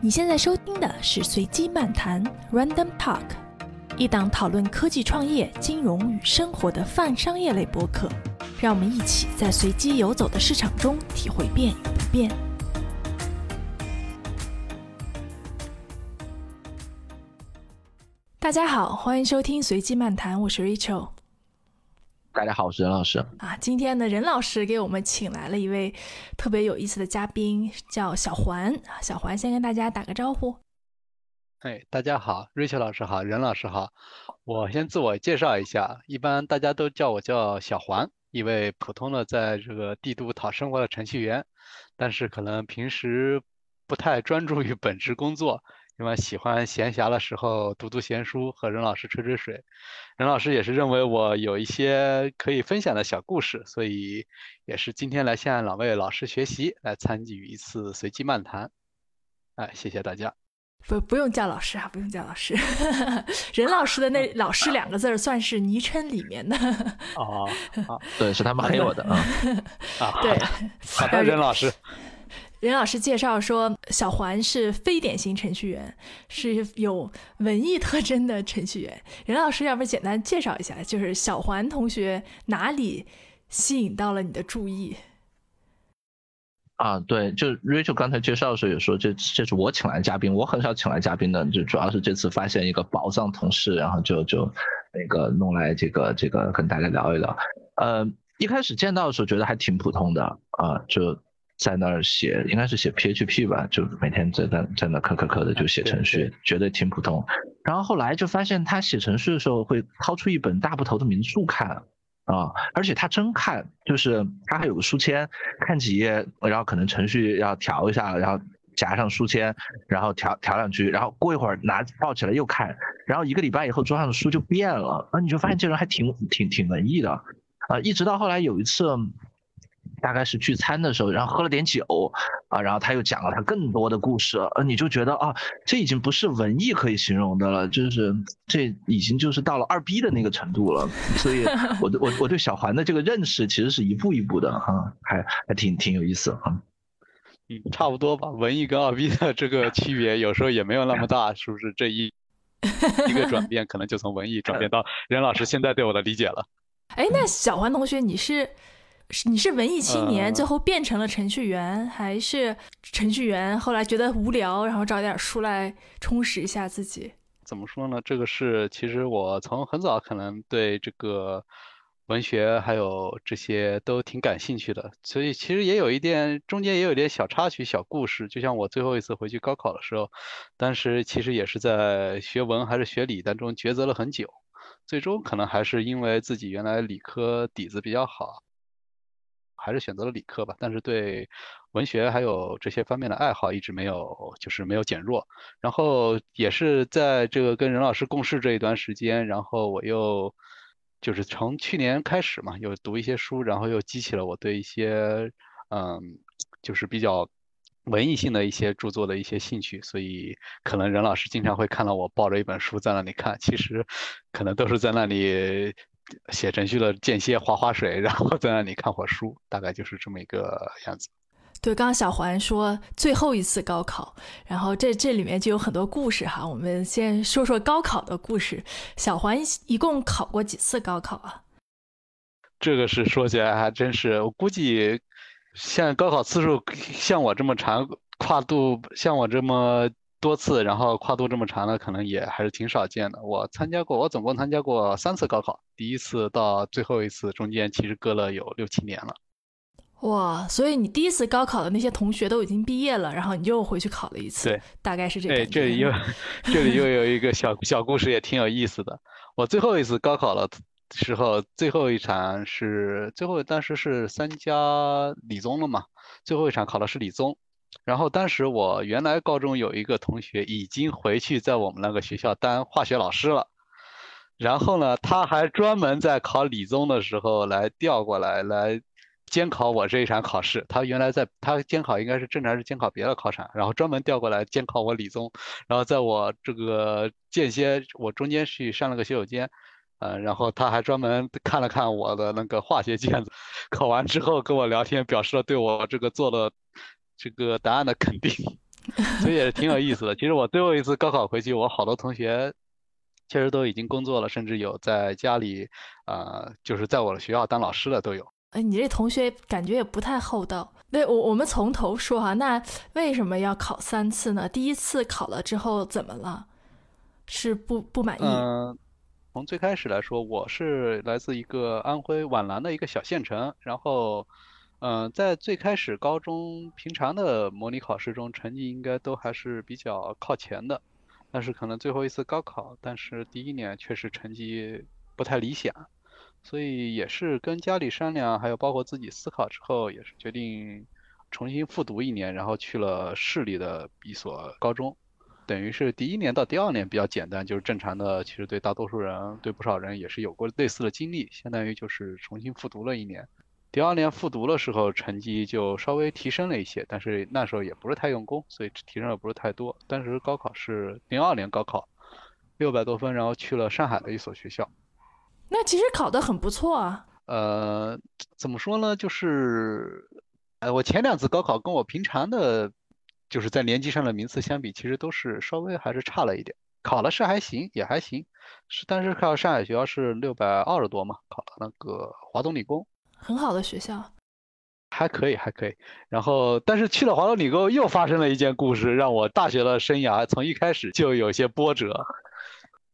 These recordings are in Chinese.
你现在收听的是随机漫谈 （Random Talk），一档讨论科技创业、金融与生活的泛商业类播客。让我们一起在随机游走的市场中体会变与不变。大家好，欢迎收听随机漫谈，我是 Rachel。大家好，我是任老师。啊，今天呢，任老师给我们请来了一位特别有意思的嘉宾，叫小环。小环先跟大家打个招呼。哎，大家好，Rachel 老师好，任老师好。我先自我介绍一下，一般大家都叫我叫小环，一位普通的在这个帝都讨生活的程序员，但是可能平时不太专注于本职工作。因为喜欢闲暇的时候读读闲书，和任老师吹吹水。任老师也是认为我有一些可以分享的小故事，所以也是今天来向两位老师学习，来参与一次随机漫谈。哎，谢谢大家。不，不用叫老师啊，不用叫老师。任老师的那 “老师”两个字儿算是昵称里面的。哦，对，是他们黑我的啊。啊，对，好的，任老师。任老师介绍说，小环是非典型程序员，是有文艺特征的程序员。任老师，要不简单介绍一下，就是小环同学哪里吸引到了你的注意？啊，对，就 Rachel 刚才介绍的时候也说，这这是我请来嘉宾，我很少请来嘉宾的，就主要是这次发现一个宝藏同事，然后就就那个弄来这个这个跟大家聊一聊。呃，一开始见到的时候觉得还挺普通的啊，就。在那儿写，应该是写 PHP 吧，就每天在在在那磕磕磕的就写程序，觉得挺普通。然后后来就发现他写程序的时候会掏出一本大部头的名著看，啊，而且他真看，就是他还有个书签，看几页，然后可能程序要调一下，然后夹上书签，然后调调两句，然后过一会儿拿抱起来又看，然后一个礼拜以后桌上的书就变了，那你就发现这人还挺挺挺文艺的，啊，一直到后来有一次。大概是聚餐的时候，然后喝了点酒，啊，然后他又讲了他更多的故事，呃，你就觉得啊，这已经不是文艺可以形容的了，就是这已经就是到了二逼的那个程度了。所以，我我我对小环的这个认识其实是一步一步的，哈，还还挺挺有意思，啊，嗯，差不多吧。文艺跟二逼的这个区别有时候也没有那么大，是不是？这一一个转变，可能就从文艺转变到任老师现在对我的理解了。哎，那小环同学，你是？是你是文艺青年，最后变成了程序员，还是程序员后来觉得无聊，然后找点书来充实一下自己？怎么说呢？这个是其实我从很早可能对这个文学还有这些都挺感兴趣的，所以其实也有一点中间也有一点小插曲、小故事。就像我最后一次回去高考的时候，当时其实也是在学文还是学理当中抉择了很久，最终可能还是因为自己原来理科底子比较好。还是选择了理科吧，但是对文学还有这些方面的爱好一直没有，就是没有减弱。然后也是在这个跟任老师共事这一段时间，然后我又就是从去年开始嘛，又读一些书，然后又激起了我对一些嗯，就是比较文艺性的一些著作的一些兴趣。所以可能任老师经常会看到我抱着一本书在那里看，其实可能都是在那里。写程序的间歇划划水，然后在那里看会书，大概就是这么一个样子。对，刚刚小环说最后一次高考，然后这这里面就有很多故事哈。我们先说说高考的故事。小环一共考过几次高考啊？这个是说起来还真是，我估计像高考次数像我这么长，跨度像我这么。多次，然后跨度这么长的，可能也还是挺少见的。我参加过，我总共参加过三次高考，第一次到最后一次中间其实隔了有六七年了。哇，所以你第一次高考的那些同学都已经毕业了，然后你又回去考了一次，对，大概是这个。哎，这里又 这里又有一个小小故事，也挺有意思的。我最后一次高考了时候，最后一场是最后当时是三加理综了嘛，最后一场考的是理综。然后当时我原来高中有一个同学已经回去在我们那个学校当化学老师了，然后呢，他还专门在考理综的时候来调过来来监考我这一场考试。他原来在他监考应该是正常是监考别的考场，然后专门调过来监考我理综。然后在我这个间歇，我中间去上了个洗手间，呃，然后他还专门看了看我的那个化学卷子，考完之后跟我聊天，表示了对我这个做的。这个答案的肯定，所以也是挺有意思的。其实我最后一次高考回去，我好多同学确实都已经工作了，甚至有在家里呃，就是在我的学校当老师的都有。哎，你这同学感觉也不太厚道。对我，我们从头说哈，那为什么要考三次呢？第一次考了之后怎么了？是不不满意？嗯，从最开始来说，我是来自一个安徽皖南的一个小县城，然后，嗯，在最开始高中平常的模拟考试中，成绩应该都还是比较靠前的，但是可能最后一次高考，但是第一年确实成绩不太理想。所以也是跟家里商量，还有包括自己思考之后，也是决定重新复读一年，然后去了市里的一所高中，等于是第一年到第二年比较简单，就是正常的。其实对大多数人，对不少人也是有过类似的经历，相当于就是重新复读了一年。第二年复读的时候，成绩就稍微提升了一些，但是那时候也不是太用功，所以提升的不是太多。当时高考是零二年高考，六百多分，然后去了上海的一所学校。那其实考得很不错啊。呃，怎么说呢？就是，呃，我前两次高考跟我平常的，就是在年级上的名次相比，其实都是稍微还是差了一点。考了是还行，也还行，是，但是考上海学校是六百二十多嘛，考了那个华东理工，很好的学校，还可以，还可以。然后，但是去了华东理工，又发生了一件故事，让我大学的生涯从一开始就有些波折。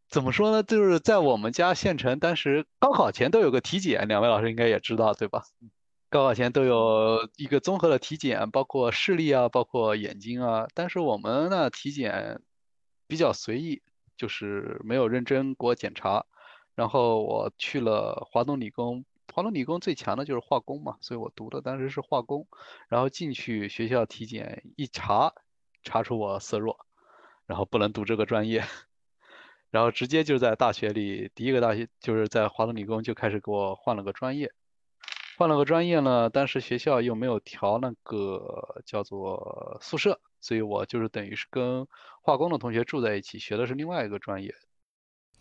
怎么说呢？就是在我们家县城，当时高考前都有个体检，两位老师应该也知道，对吧？高考前都有一个综合的体检，包括视力啊，包括眼睛啊。但是我们呢，体检比较随意，就是没有认真给我检查。然后我去了华东理工，华东理工最强的就是化工嘛，所以我读的当时是化工。然后进去学校体检一查，查出我色弱，然后不能读这个专业。然后直接就在大学里，第一个大学就是在华东理工就开始给我换了个专业，换了个专业呢，当时学校又没有调那个叫做宿舍，所以我就是等于是跟化工的同学住在一起，学的是另外一个专业。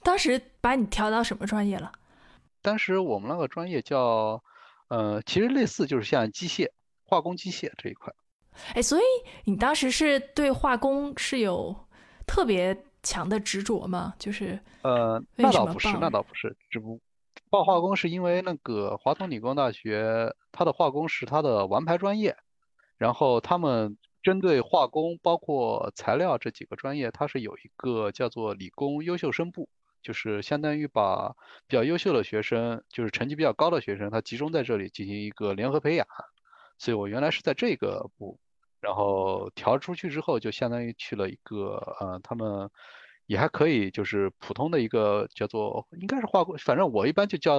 当时把你调到什么专业了？当时我们那个专业叫，呃，其实类似就是像机械、化工机械这一块。哎，所以你当时是对化工是有特别。强的执着吗？就是呃，那倒不是，那倒不是，只不报化工是因为那个华东理工大学，它的化工是它的王牌专业，然后他们针对化工包括材料这几个专业，它是有一个叫做理工优秀生部，就是相当于把比较优秀的学生，就是成绩比较高的学生，他集中在这里进行一个联合培养，所以我原来是在这个部。然后调出去之后，就相当于去了一个，呃，他们也还可以，就是普通的一个叫做，应该是化工，反正我一般就叫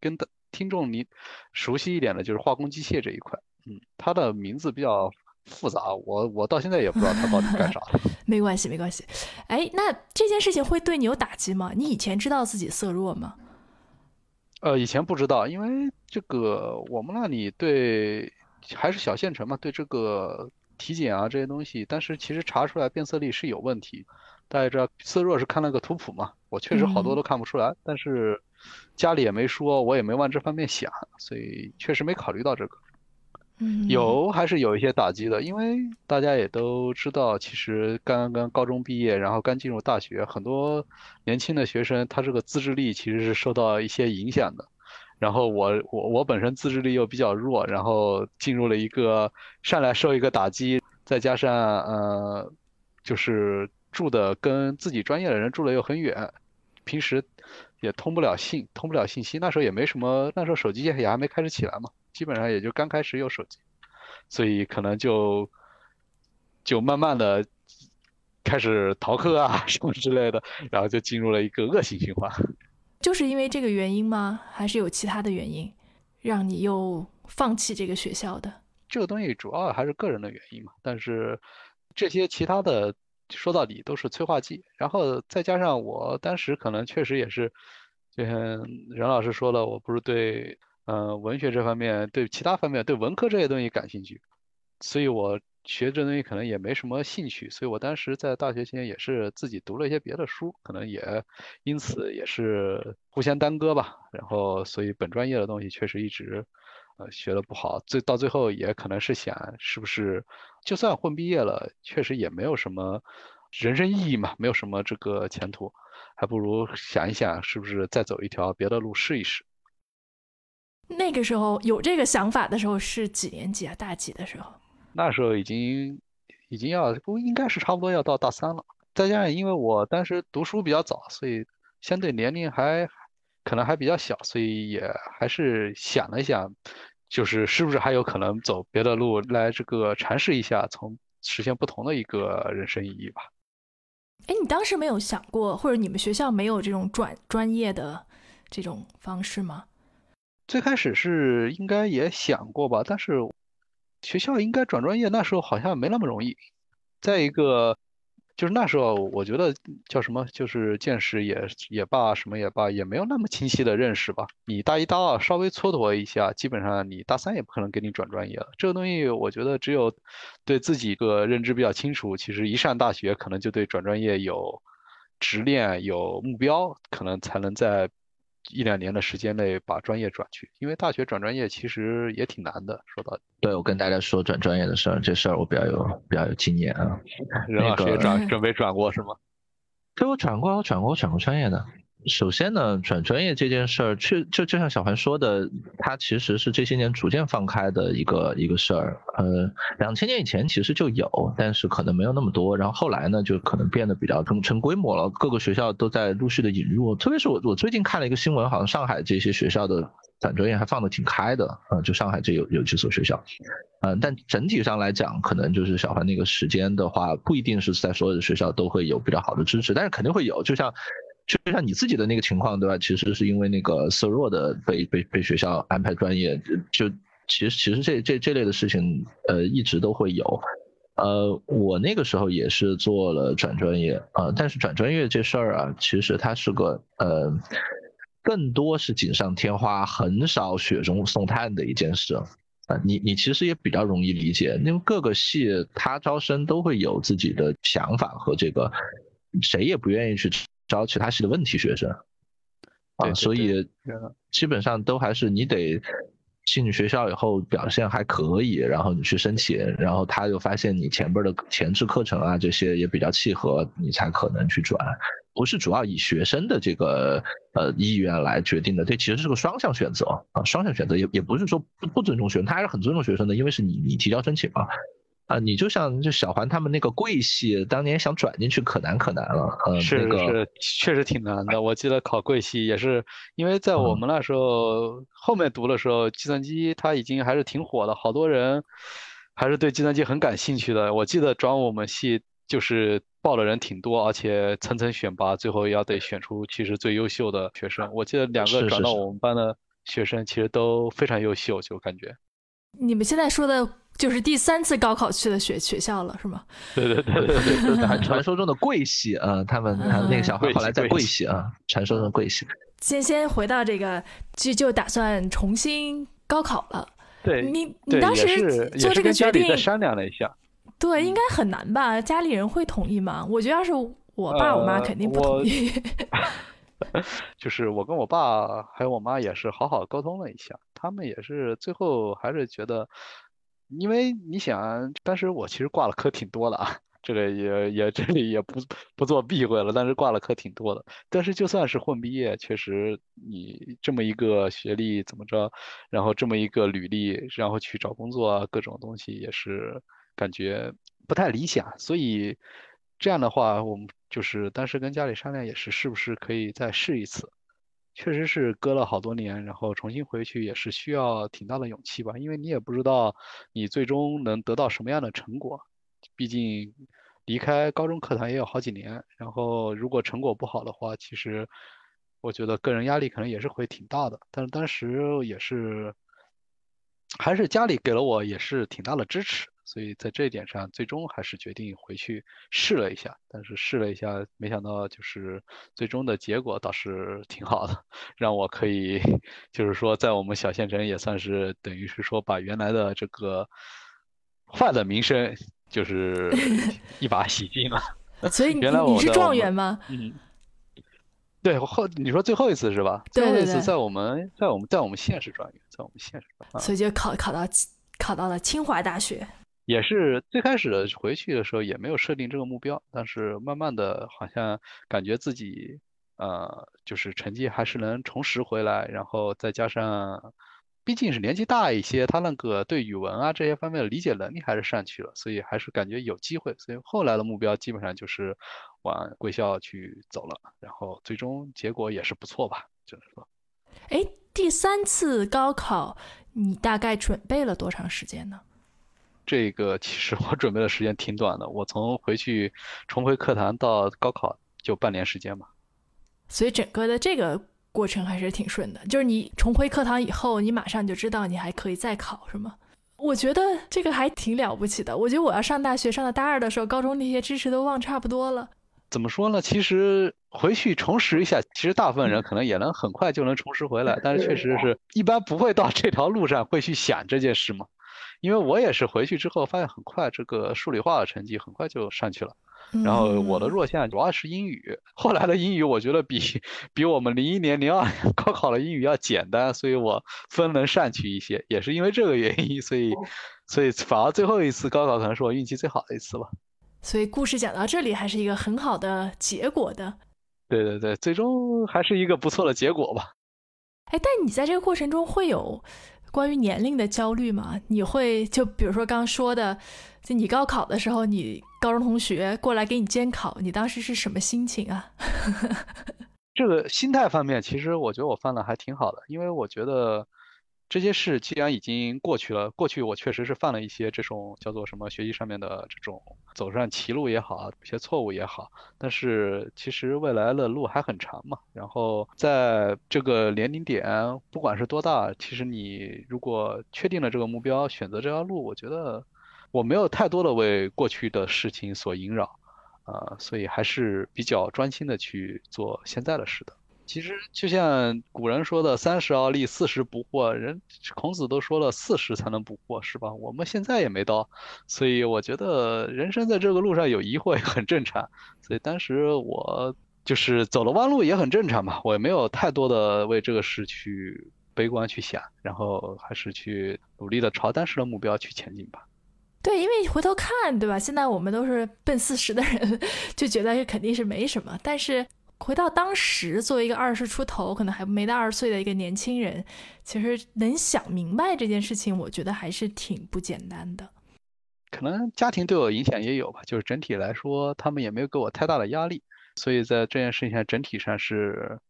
跟的听众你熟悉一点的，就是化工机械这一块。嗯，它的名字比较复杂，我我到现在也不知道他到底干啥。没关系，没关系。哎，那这件事情会对你有打击吗？你以前知道自己色弱吗？呃，以前不知道，因为这个我们那里对还是小县城嘛，对这个。体检啊这些东西，但是其实查出来变色力是有问题。大家知道色弱是看了个图谱嘛？我确实好多都看不出来，但是家里也没说，我也没往这方面想，所以确实没考虑到这个。有还是有一些打击的，因为大家也都知道，其实刚刚高中毕业，然后刚进入大学，很多年轻的学生他这个自制力其实是受到一些影响的。然后我我我本身自制力又比较弱，然后进入了一个上来受一个打击，再加上呃，就是住的跟自己专业的人住的又很远，平时也通不了信，通不了信息。那时候也没什么，那时候手机也还没开始起来嘛，基本上也就刚开始有手机，所以可能就就慢慢的开始逃课啊 什么之类的，然后就进入了一个恶性循环。就是因为这个原因吗？还是有其他的原因，让你又放弃这个学校的？这个东西主要还是个人的原因嘛。但是这些其他的说到底都是催化剂。然后再加上我当时可能确实也是，就像任老师说的，我不是对嗯文学这方面，对其他方面，对文科这些东西感兴趣，所以我。学这东西可能也没什么兴趣，所以我当时在大学期间也是自己读了一些别的书，可能也因此也是互相耽搁吧。然后，所以本专业的东西确实一直呃，学的不好，最到最后也可能是想，是不是就算混毕业了，确实也没有什么人生意义嘛，没有什么这个前途，还不如想一想，是不是再走一条别的路试一试。那个时候有这个想法的时候是几年级啊？大几的时候？那时候已经已经要不应该是差不多要到大三了，再加上因为我当时读书比较早，所以相对年龄还可能还比较小，所以也还是想了想，就是是不是还有可能走别的路来这个尝试一下，从实现不同的一个人生意义吧。哎，你当时没有想过，或者你们学校没有这种转专业的这种方式吗？最开始是应该也想过吧，但是学校应该转专业，那时候好像没那么容易。再一个，就是那时候我觉得叫什么，就是见识也也罢，什么也罢，也没有那么清晰的认识吧。你大一、大二稍微蹉跎一下，基本上你大三也不可能给你转专业了。这个东西，我觉得只有对自己一个认知比较清楚，其实一上大学可能就对转专业有执念、有目标，可能才能在。一两年的时间内把专业转去，因为大学转专业其实也挺难的。说到对我跟大家说转专业的事儿，这事儿我比较有比较有经验啊。任老师也转准备转过是吗？对，我转过，我转过，我转过专业的。首先呢，转专业这件事儿，确就就像小环说的，它其实是这些年逐渐放开的一个一个事儿。呃，两千年以前其实就有，但是可能没有那么多。然后后来呢，就可能变得比较成成规模了，各个学校都在陆续的引入。特别是我我最近看了一个新闻，好像上海这些学校的转专业还放的挺开的。啊，就上海这有有几所学校。嗯，但整体上来讲，可能就是小环那个时间的话，不一定是在所有的学校都会有比较好的支持，但是肯定会有。就像。就像你自己的那个情况，对吧？其实是因为那个色弱的被被被学校安排专业，就其实其实这这这类的事情，呃，一直都会有。呃，我那个时候也是做了转专业啊，但是转专业这事儿啊，其实它是个呃，更多是锦上添花，很少雪中送炭的一件事啊。你你其实也比较容易理解，因为各个系它招生都会有自己的想法和这个，谁也不愿意去。招其他系的问题学生，啊，所以基本上都还是你得进学校以后表现还可以，然后你去申请，然后他又发现你前边的前置课程啊这些也比较契合，你才可能去转，不是主要以学生的这个呃意愿来决定的，这其实是个双向选择啊，双向选择也也不是说不不尊重学生，他还是很尊重学生的，因为是你你提交申请嘛。啊，你就像就小环他们那个贵系，当年想转进去可难可难了。嗯，是是，确实挺难的。我记得考贵系也是，因为在我们那时候后面读的时候，计算机它已经还是挺火的，好多人还是对计算机很感兴趣的。我记得转我们系就是报的人挺多，而且层层选拔，最后要得选出其实最优秀的学生。我记得两个转到我们班的学生其实都非常优秀，就感觉。你们现在说的。就是第三次高考去的学学校了，是吗？对对对对对，传说中的贵系啊，他们他那个小孩后来在贵系啊，传说中的贵系。先先回到这个，就就打算重新高考了。对，你你当时做这个决定，商量了一下。对，应该很难吧？家里人会同意吗？我觉得要是我爸我妈肯定不同意。就是我跟我爸还有我妈也是好好沟通了一下，他们也是最后还是觉得。因为你想，当时我其实挂了科挺多的啊，这个也也这里也不不做避讳了，但是挂了科挺多的。但是就算是混毕业，确实你这么一个学历怎么着，然后这么一个履历，然后去找工作啊，各种东西也是感觉不太理想。所以这样的话，我们就是当时跟家里商量，也是是不是可以再试一次。确实是隔了好多年，然后重新回去也是需要挺大的勇气吧，因为你也不知道你最终能得到什么样的成果。毕竟离开高中课堂也有好几年，然后如果成果不好的话，其实我觉得个人压力可能也是会挺大的。但是当时也是，还是家里给了我也是挺大的支持。所以在这一点上，最终还是决定回去试了一下。但是试了一下，没想到就是最终的结果倒是挺好的，让我可以就是说在我们小县城也算是等于是说把原来的这个坏的名声就是 一把洗净了。所以你你是状元吗？嗯，对后你说最后一次是吧？最后一次在我们在我们在我们县是状元。在我们县上，所以就考考到考到了清华大学。也是最开始回去的时候也没有设定这个目标，但是慢慢的好像感觉自己呃就是成绩还是能重拾回来，然后再加上毕竟是年纪大一些，他那个对语文啊这些方面的理解能力还是上去了，所以还是感觉有机会，所以后来的目标基本上就是往贵校去走了，然后最终结果也是不错吧，只能说。哎，第三次高考你大概准备了多长时间呢？这个其实我准备的时间挺短的，我从回去重回课堂到高考就半年时间吧。所以整个的这个过程还是挺顺的，就是你重回课堂以后，你马上就知道你还可以再考，是吗？我觉得这个还挺了不起的。我觉得我要上大学上到大二的时候，高中那些知识都忘差不多了。怎么说呢？其实回去重拾一下，其实大部分人可能也能很快就能重拾回来，但是确实是 一般不会到这条路上会去想这件事嘛。因为我也是回去之后发现很快这个数理化的成绩很快就上去了，然后我的弱项主要是英语，后来的英语我觉得比比我们零一年、零二年 高考的英语要简单，所以我分能上去一些，也是因为这个原因，所以所以反而最后一次高考可能是我运气最好的一次吧。所以故事讲到这里还是一个很好的结果的。对对对，最终还是一个不错的结果吧。哎，但你在这个过程中会有？关于年龄的焦虑吗，你会就比如说刚说的，就你高考的时候，你高中同学过来给你监考，你当时是什么心情啊？这个心态方面，其实我觉得我犯的还挺好的，因为我觉得。这些事既然已经过去了，过去我确实是犯了一些这种叫做什么学习上面的这种走上歧路也好，一些错误也好，但是其实未来的路还很长嘛。然后在这个年龄点，不管是多大，其实你如果确定了这个目标，选择这条路，我觉得我没有太多的为过去的事情所萦绕，啊，所以还是比较专心的去做现在的事的。其实就像古人说的“三十而立，四十不惑”，人孔子都说了四十才能不惑，是吧？我们现在也没到，所以我觉得人生在这个路上有疑惑也很正常。所以当时我就是走了弯路也很正常嘛，我也没有太多的为这个事去悲观去想，然后还是去努力的朝当时的目标去前进吧。对，因为回头看，对吧？现在我们都是奔四十的人，就觉得肯定是没什么，但是。回到当时，作为一个二十出头，可能还没到二十岁的一个年轻人，其实能想明白这件事情，我觉得还是挺不简单的。可能家庭对我影响也有吧，就是整体来说，他们也没有给我太大的压力，所以在这件事情上整体上是，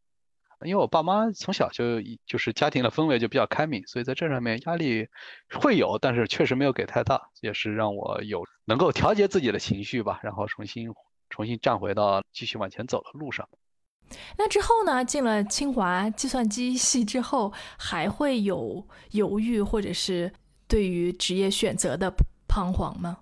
因为我爸妈从小就就是家庭的氛围就比较开明，所以在这上面压力会有，但是确实没有给太大，也是让我有能够调节自己的情绪吧，然后重新。重新站回到继续往前走的路上。那之后呢？进了清华计算机系之后，还会有犹豫或者是对于职业选择的彷徨吗？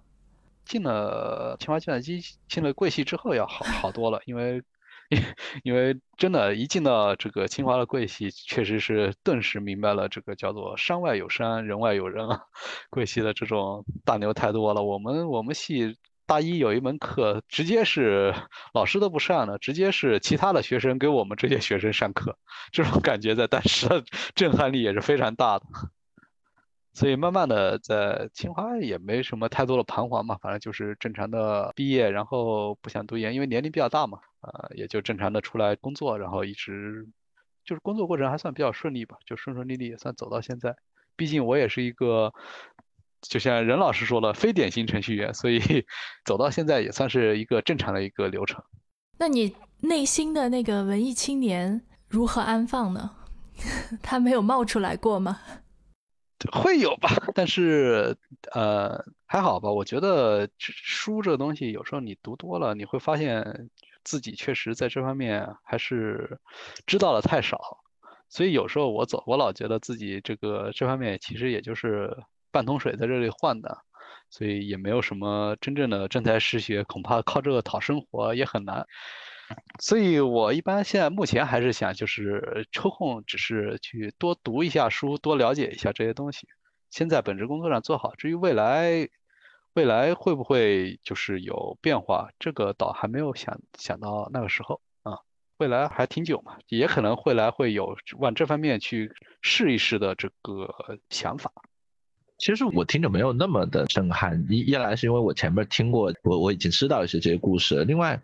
进了清华计算机，进了贵系之后要好好多了，因为 因为真的，一进到这个清华的贵系，确实是顿时明白了这个叫做山外有山，人外有人啊。贵系的这种大牛太多了，我们我们系。大一有一门课，直接是老师都不上的，直接是其他的学生给我们这些学生上课，这种感觉在当时的 震撼力也是非常大的。所以慢慢的在清华也没什么太多的彷徨嘛，反正就是正常的毕业，然后不想读研，因为年龄比较大嘛，呃，也就正常的出来工作，然后一直就是工作过程还算比较顺利吧，就顺顺利利也算走到现在。毕竟我也是一个。就像任老师说了，非典型程序员，所以 走到现在也算是一个正常的一个流程。那你内心的那个文艺青年如何安放呢？他没有冒出来过吗？会有吧，但是呃还好吧。我觉得书这东西有时候你读多了，你会发现自己确实在这方面还是知道的太少。所以有时候我走，我老觉得自己这个这方面其实也就是。半桶水在这里换的，所以也没有什么真正的真才实学，恐怕靠这个讨生活也很难。所以我一般现在目前还是想，就是抽空只是去多读一下书，多了解一下这些东西，先在本职工作上做好。至于未来，未来会不会就是有变化，这个倒还没有想想到那个时候啊。未来还挺久嘛，也可能未来会有往这方面去试一试的这个想法。其实我听着没有那么的震撼，一一来是因为我前面听过，我我已经知道一些这些故事。另外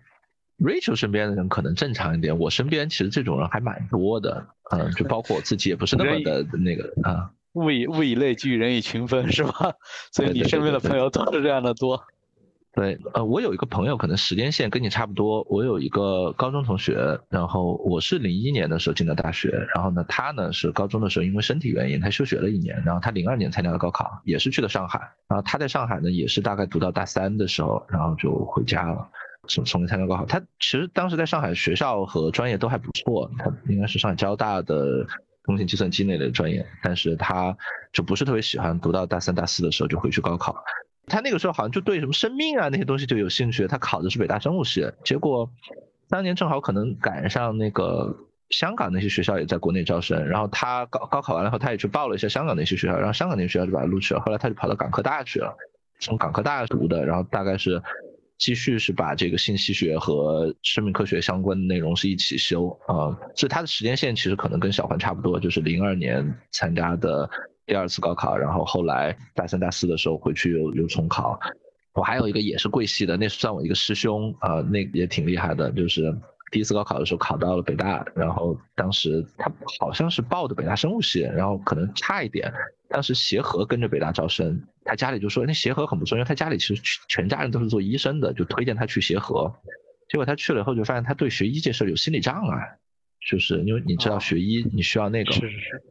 ，Rachel 身边的人可能正常一点，我身边其实这种人还蛮多的，嗯，就包括我自己也不是那么的那个啊。物以物以类聚，人以群分，是吧？所以你身边的朋友都是这样的多。对，对呃，我有一个朋友，可能时间线跟你差不多。我有一个高中同学，然后我是零一年的时候进的大学，然后呢，他呢是高中的时候因为身体原因，他休学了一年，然后他零二年参加了高考，也是去了上海，然后他在上海呢也是大概读到大三的时候，然后就回家了，重重新参加高考。他其实当时在上海学校和专业都还不错，他应该是上海交大的通信计算机那类专业，但是他就不是特别喜欢，读到大三大四的时候就回去高考。他那个时候好像就对什么生命啊那些东西就有兴趣，他考的是北大生物系，结果当年正好可能赶上那个香港那些学校也在国内招生，然后他高高考完了后，他也去报了一下香港那些学校，然后香港那些学校就把他录取了，后来他就跑到港科大去了，从港科大读的，然后大概是继续是把这个信息学和生命科学相关的内容是一起修啊，所以他的时间线其实可能跟小环差不多，就是零二年参加的。第二次高考，然后后来大三、大四的时候回去又又重考。我还有一个也是贵系的，那算我一个师兄啊，那也挺厉害的。就是第一次高考的时候考到了北大，然后当时他好像是报的北大生物系，然后可能差一点。当时协和跟着北大招生，他家里就说那协和很不错，因为他家里其实全家人都是做医生的，就推荐他去协和。结果他去了以后就发现他对学医这事有心理障碍，就是因为你知道学医你需要那个。是是是。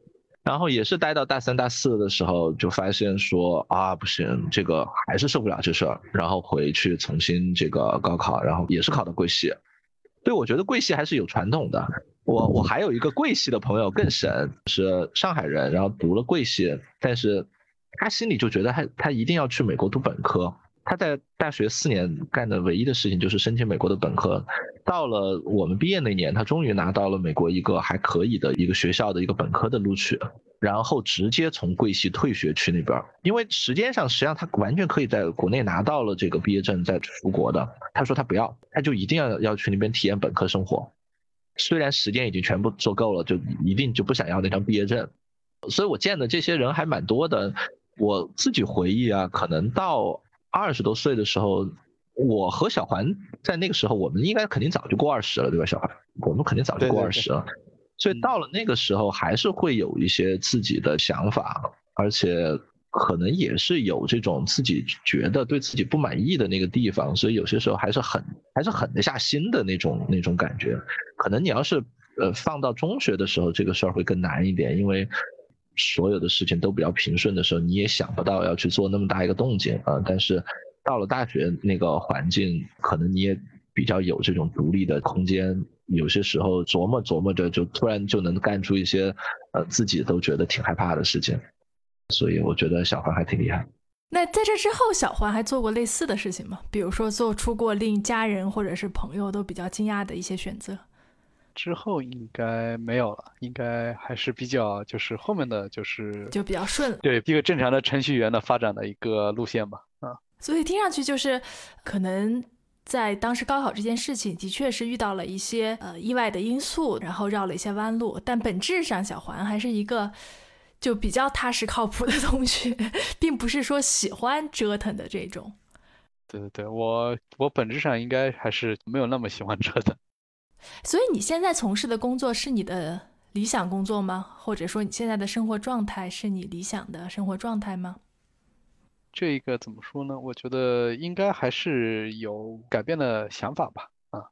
然后也是待到大三、大四的时候，就发现说啊不行，这个还是受不了这事儿，然后回去重新这个高考，然后也是考的贵系。对，我觉得贵系还是有传统的。我我还有一个贵系的朋友更神，是上海人，然后读了贵系，但是他心里就觉得他他一定要去美国读本科。他在大学四年干的唯一的事情就是申请美国的本科，到了我们毕业那年，他终于拿到了美国一个还可以的一个学校的一个本科的录取，然后直接从贵系退学去那边，因为时间上实际上他完全可以在国内拿到了这个毕业证再出国的，他说他不要，他就一定要要去那边体验本科生活，虽然时间已经全部做够了，就一定就不想要那张毕业证，所以我见的这些人还蛮多的，我自己回忆啊，可能到。二十多岁的时候，我和小环在那个时候，我们应该肯定早就过二十了，对吧？小环，我们肯定早就过二十了，所以到了那个时候，还是会有一些自己的想法，而且可能也是有这种自己觉得对自己不满意的那个地方，所以有些时候还是很还是狠得下心的那种那种感觉。可能你要是呃放到中学的时候，这个事儿会更难一点，因为。所有的事情都比较平顺的时候，你也想不到要去做那么大一个动静啊。但是到了大学那个环境，可能你也比较有这种独立的空间。有些时候琢磨琢磨着，就突然就能干出一些呃自己都觉得挺害怕的事情。所以我觉得小环还挺厉害。那在这之后，小环还做过类似的事情吗？比如说做出过令家人或者是朋友都比较惊讶的一些选择？之后应该没有了，应该还是比较就是后面的就是就比较顺了，对一个正常的程序员的发展的一个路线吧，啊，所以听上去就是可能在当时高考这件事情的确是遇到了一些呃意外的因素，然后绕了一些弯路，但本质上小环还是一个就比较踏实靠谱的同学，并不是说喜欢折腾的这种。对对对，我我本质上应该还是没有那么喜欢折腾。所以你现在从事的工作是你的理想工作吗？或者说你现在的生活状态是你理想的生活状态吗？这一个怎么说呢？我觉得应该还是有改变的想法吧。啊，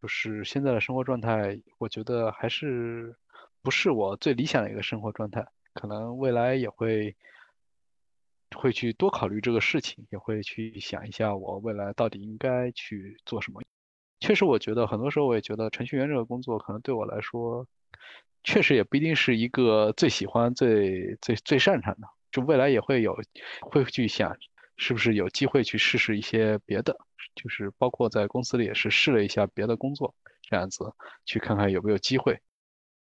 就是现在的生活状态，我觉得还是不是我最理想的一个生活状态。可能未来也会会去多考虑这个事情，也会去想一下我未来到底应该去做什么。确实，我觉得很多时候我也觉得程序员这个工作可能对我来说，确实也不一定是一个最喜欢、最最最擅长的。就未来也会有，会去想是不是有机会去试试一些别的，就是包括在公司里也是试了一下别的工作，这样子去看看有没有机会。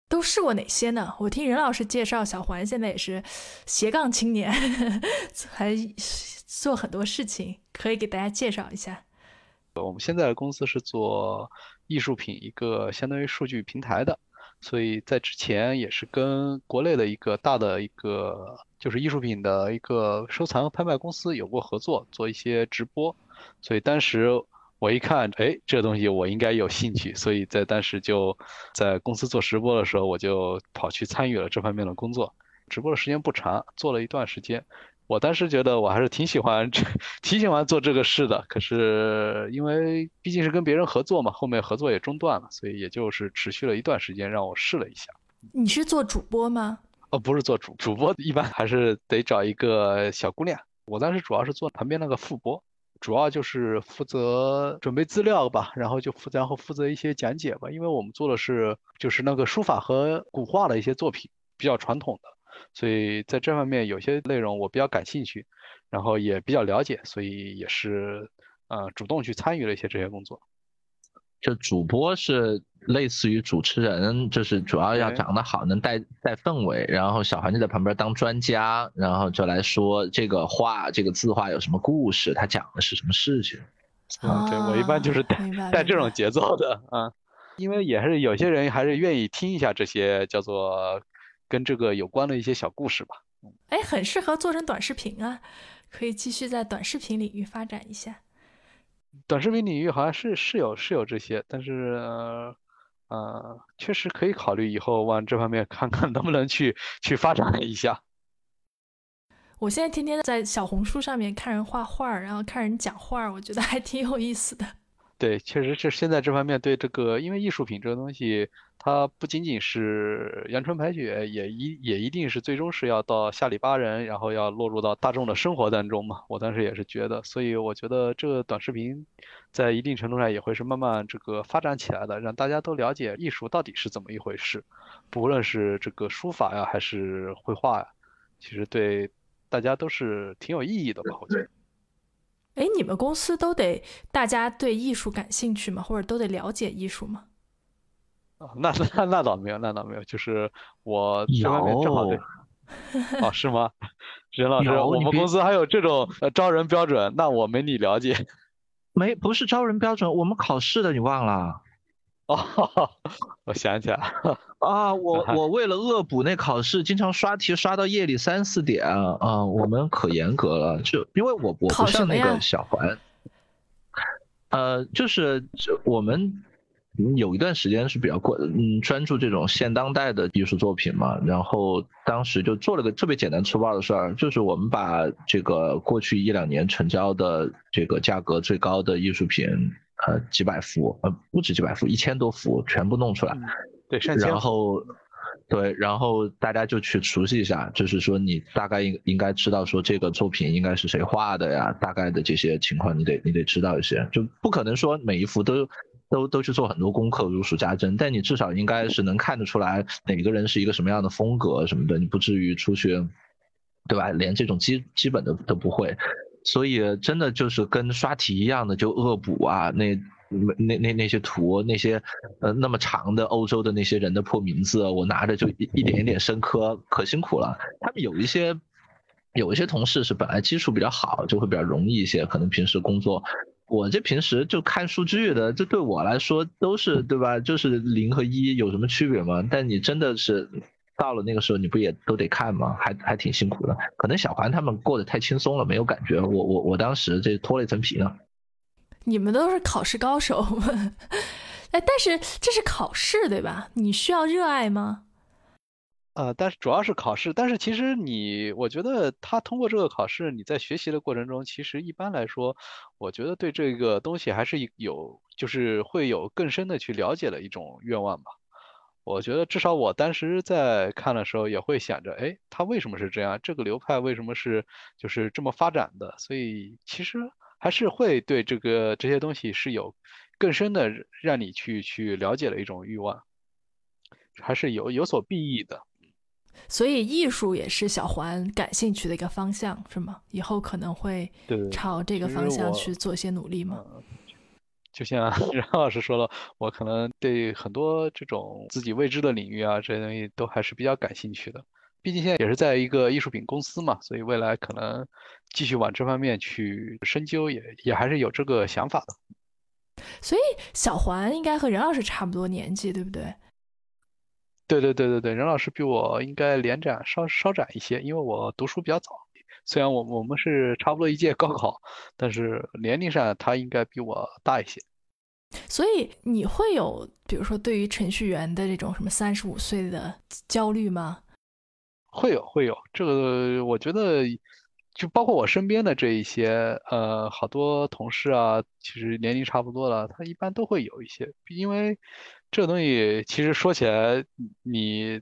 都试过哪些呢？我听任老师介绍，小环现在也是斜杠青年，还做很多事情，可以给大家介绍一下。我们现在的公司是做艺术品一个相当于数据平台的，所以在之前也是跟国内的一个大的一个就是艺术品的一个收藏拍卖公司有过合作，做一些直播。所以当时我一看，哎，这东西我应该有兴趣，所以在当时就在公司做直播的时候，我就跑去参与了这方面的工作。直播的时间不长，做了一段时间。我当时觉得我还是挺喜欢这，挺喜欢做这个事的。可是因为毕竟是跟别人合作嘛，后面合作也中断了，所以也就是持续了一段时间，让我试了一下。你是做主播吗？哦，不是做主主播，一般还是得找一个小姑娘。我当时主要是做旁边那个副播，主要就是负责准备资料吧，然后就负然后负责一些讲解吧。因为我们做的是就是那个书法和古画的一些作品，比较传统的。所以在这方面有些内容我比较感兴趣，然后也比较了解，所以也是呃主动去参与了一些这些工作。就主播是类似于主持人，就是主要要长得好，能带带氛围，然后小韩就在旁边当专家，然后就来说这个画这个字画有什么故事，他讲的是什么事情。啊，对我一般就是带 带这种节奏的啊，因为也是有些人还是愿意听一下这些叫做。跟这个有关的一些小故事吧，哎，很适合做成短视频啊，可以继续在短视频领域发展一下。短视频领域好像是是有是有这些，但是呃，确实可以考虑以后往这方面看看能不能去去发展一下。我现在天天在小红书上面看人画画，然后看人讲话，我觉得还挺有意思的。对，确实是现在这方面对这个，因为艺术品这个东西，它不仅仅是阳春白雪，也一也一定是最终是要到下里巴人，然后要落入到大众的生活当中嘛。我当时也是觉得，所以我觉得这个短视频在一定程度上也会是慢慢这个发展起来的，让大家都了解艺术到底是怎么一回事，不论是这个书法呀，还是绘画呀，其实对大家都是挺有意义的吧，我觉得。哎，你们公司都得大家对艺术感兴趣吗？或者都得了解艺术吗？啊，那那那倒没有，那倒没有。就是我这方面正好对。哦，是吗？任老师，我们公司还有这种呃招人标准，那我没你了解。没，不是招人标准，我们考试的，你忘了？哦，我想起来了。啊，我我为了恶补那考试，经常刷题刷到夜里三四点啊，我们可严格了，就因为我我不像那个小环，呃，就是我们有一段时间是比较过嗯专注这种现当代的艺术作品嘛，然后当时就做了个特别简单粗暴的事儿，就是我们把这个过去一两年成交的这个价格最高的艺术品。呃，几百幅，呃，不止几百幅，一千多幅全部弄出来，对，然后，对，然后大家就去熟悉一下，就是说你大概应应该知道说这个作品应该是谁画的呀，大概的这些情况你得你得知道一些，就不可能说每一幅都都都去做很多功课如数家珍，但你至少应该是能看得出来哪个人是一个什么样的风格什么的，你不至于出去，对吧？连这种基基本的都不会。所以真的就是跟刷题一样的，就恶补啊，那那那那些图，那些呃那么长的欧洲的那些人的破名字，我拿着就一一点一点深刻，可辛苦了。他们有一些有一些同事是本来基础比较好，就会比较容易一些，可能平时工作，我这平时就看数据的，这对我来说都是对吧？就是零和一有什么区别吗？但你真的是。到了那个时候，你不也都得看吗？还还挺辛苦的。可能小环他们过得太轻松了，没有感觉。我我我当时这脱了一层皮呢。你们都是考试高手，哎，但是这是考试对吧？你需要热爱吗？呃，但是主要是考试。但是其实你，我觉得他通过这个考试，你在学习的过程中，其实一般来说，我觉得对这个东西还是有，就是会有更深的去了解的一种愿望吧。我觉得至少我当时在看的时候也会想着，哎，他为什么是这样？这个流派为什么是就是这么发展的？所以其实还是会对这个这些东西是有更深的让你去去了解的一种欲望，还是有有所裨益的。所以艺术也是小环感兴趣的一个方向，是吗？以后可能会朝这个方向去做一些努力吗？就像 任老师说了，我可能对很多这种自己未知的领域啊，这些东西都还是比较感兴趣的。毕竟现在也是在一个艺术品公司嘛，所以未来可能继续往这方面去深究，也也还是有这个想法的。所以小环应该和任老师差不多年纪，对不对？对对对对对，任老师比我应该连展稍稍展一些，因为我读书比较早。虽然我我们是差不多一届高考，但是年龄上他应该比我大一些。所以你会有，比如说对于程序员的这种什么三十五岁的焦虑吗？会有会有，这个我觉得就包括我身边的这一些呃好多同事啊，其实年龄差不多了，他一般都会有一些，因为这个东西其实说起来你。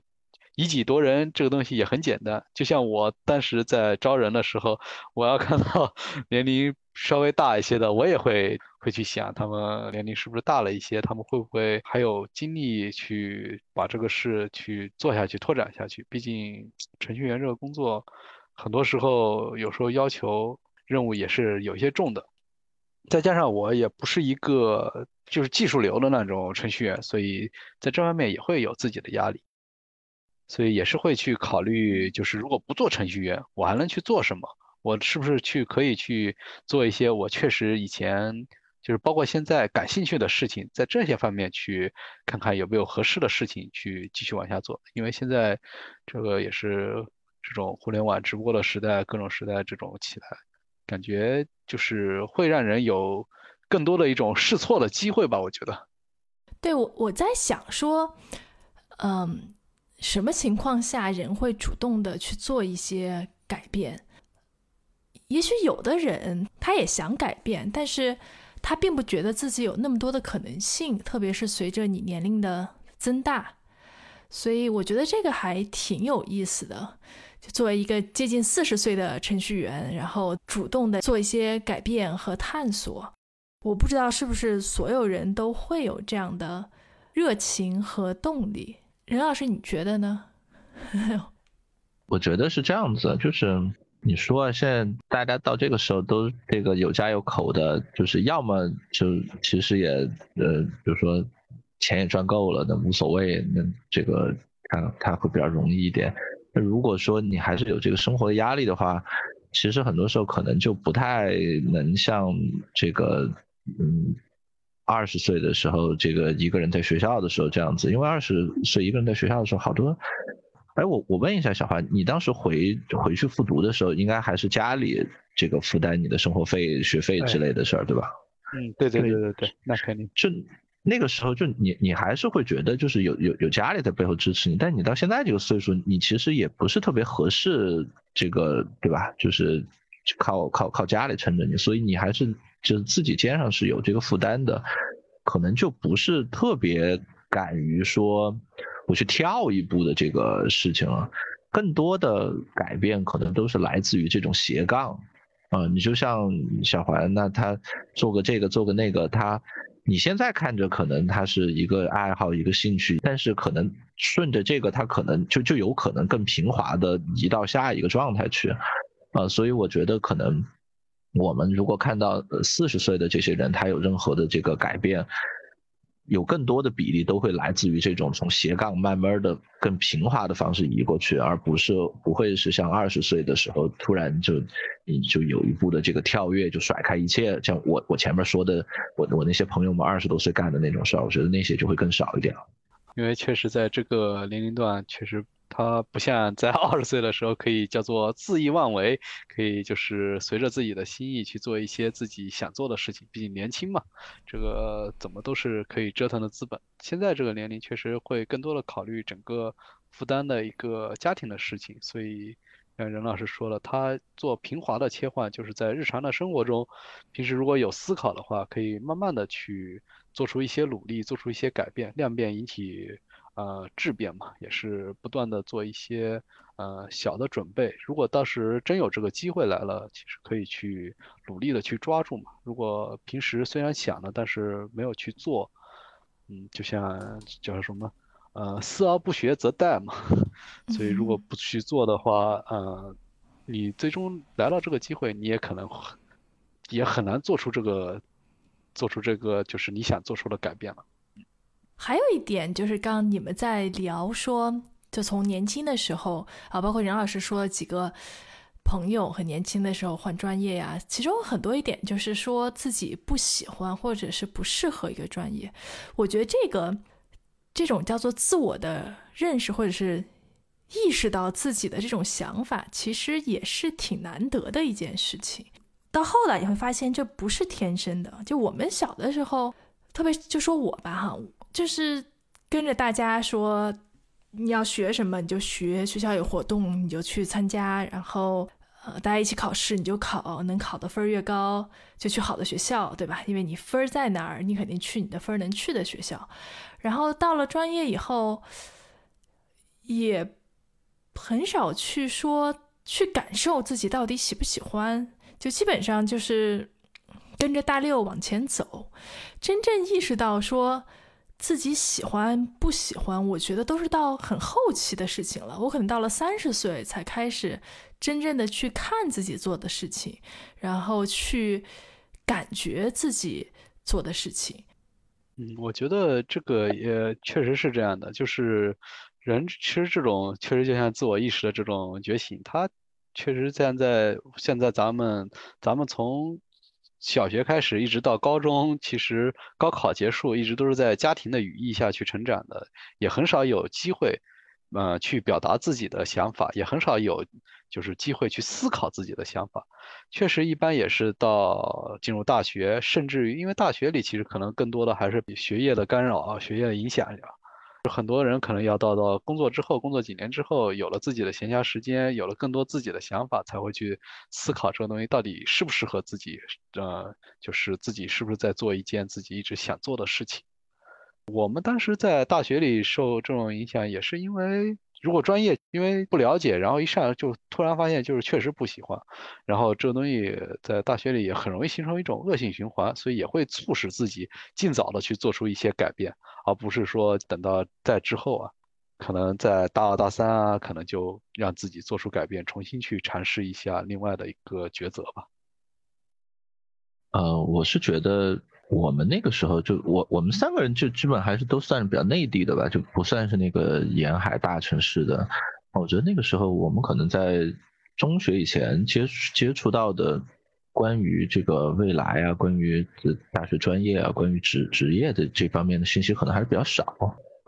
以己度人这个东西也很简单，就像我当时在招人的时候，我要看到 年龄稍微大一些的，我也会会去想他们年龄是不是大了一些，他们会不会还有精力去把这个事去做下去、拓展下去？毕竟 程序员这个工作，很多时候有时候要求任务也是有些重的，再加上我也不是一个就是技术流的那种程序员，所以在这方面也会有自己的压力。所以也是会去考虑，就是如果不做程序员，我还能去做什么？我是不是去可以去做一些我确实以前就是包括现在感兴趣的事情，在这些方面去看看有没有合适的事情去继续往下做。因为现在这个也是这种互联网直播的时代，各种时代这种起来，感觉就是会让人有更多的一种试错的机会吧？我觉得。对，我我在想说，嗯。什么情况下人会主动的去做一些改变？也许有的人他也想改变，但是他并不觉得自己有那么多的可能性，特别是随着你年龄的增大。所以我觉得这个还挺有意思的。就作为一个接近四十岁的程序员，然后主动的做一些改变和探索，我不知道是不是所有人都会有这样的热情和动力。任老师，你觉得呢？我觉得是这样子，就是你说现在大家到这个时候都这个有家有口的，就是要么就其实也呃，比如说钱也赚够了，那无所谓，那这个他他会比较容易一点。那如果说你还是有这个生活的压力的话，其实很多时候可能就不太能像这个嗯。二十岁的时候，这个一个人在学校的时候这样子，因为二十岁一个人在学校的时候，好多。哎，我我问一下小华，你当时回回去复读的时候，应该还是家里这个负担你的生活费、学费之类的事儿，对吧？嗯，对对对对对，那肯定。就那个时候，就你你还是会觉得就是有有有家里在背后支持你，但你到现在这个岁数，你其实也不是特别合适这个，对吧？就是靠靠靠家里撑着你，所以你还是。就是自己肩上是有这个负担的，可能就不是特别敢于说我去跳一步的这个事情了。更多的改变可能都是来自于这种斜杠，啊，你就像小环，那他做个这个做个那个，他你现在看着可能他是一个爱好一个兴趣，但是可能顺着这个他可能就就有可能更平滑的移到下一个状态去，啊，所以我觉得可能。我们如果看到四十岁的这些人，他有任何的这个改变，有更多的比例都会来自于这种从斜杠慢慢的更平滑的方式移过去，而不是不会是像二十岁的时候突然就你就有一步的这个跳跃，就甩开一切。像我我前面说的，我我那些朋友们二十多岁干的那种事儿，我觉得那些就会更少一点。因为确实在这个年龄段，确实。他不像在二十岁的时候可以叫做恣意妄为，可以就是随着自己的心意去做一些自己想做的事情。毕竟年轻嘛，这个怎么都是可以折腾的资本。现在这个年龄确实会更多的考虑整个负担的一个家庭的事情。所以像任老师说了，他做平滑的切换，就是在日常的生活中，平时如果有思考的话，可以慢慢的去做出一些努力，做出一些改变，量变引起。呃，质变嘛，也是不断的做一些呃小的准备。如果到时真有这个机会来了，其实可以去努力的去抓住嘛。如果平时虽然想了，但是没有去做，嗯，就像叫什么，呃，思而不学则殆嘛。所以如果不去做的话，呃，你最终来到这个机会，你也可能也很难做出这个做出这个就是你想做出的改变了。还有一点就是，刚你们在聊说，就从年轻的时候啊，包括任老师说了几个朋友很年轻的时候换专业呀，其中很多一点就是说自己不喜欢或者是不适合一个专业。我觉得这个这种叫做自我的认识，或者是意识到自己的这种想法，其实也是挺难得的一件事情。到后来你会发现，这不是天生的。就我们小的时候，特别就说我吧，哈，就是跟着大家说你要学什么你就学，学校有活动你就去参加，然后。呃，大家一起考试，你就考，能考的分儿越高，就去好的学校，对吧？因为你分儿在哪儿，你肯定去你的分儿能去的学校。然后到了专业以后，也很少去说去感受自己到底喜不喜欢，就基本上就是跟着大六往前走。真正意识到说自己喜欢不喜欢，我觉得都是到很后期的事情了。我可能到了三十岁才开始。真正的去看自己做的事情，然后去感觉自己做的事情。嗯，我觉得这个也确实是这样的，就是人其实这种确实就像自我意识的这种觉醒，它确实现在现在咱们咱们从小学开始一直到高中，其实高考结束一直都是在家庭的羽翼下去成长的，也很少有机会。呃，去表达自己的想法，也很少有就是机会去思考自己的想法。确实，一般也是到进入大学，甚至于因为大学里其实可能更多的还是比学业的干扰啊，学业的影响呀。很多人可能要到到工作之后，工作几年之后，有了自己的闲暇时间，有了更多自己的想法，才会去思考这个东西到底适不适合自己。呃，就是自己是不是在做一件自己一直想做的事情。我们当时在大学里受这种影响，也是因为如果专业因为不了解，然后一上来就突然发现就是确实不喜欢，然后这个东西在大学里也很容易形成一种恶性循环，所以也会促使自己尽早的去做出一些改变，而不是说等到在之后啊，可能在大二大三啊，可能就让自己做出改变，重新去尝试一下另外的一个抉择吧。呃，我是觉得。我们那个时候就我我们三个人就基本还是都算是比较内地的吧，就不算是那个沿海大城市的。我觉得那个时候我们可能在中学以前接接触到的关于这个未来啊，关于大学专业啊，关于职职业的这方面的信息可能还是比较少。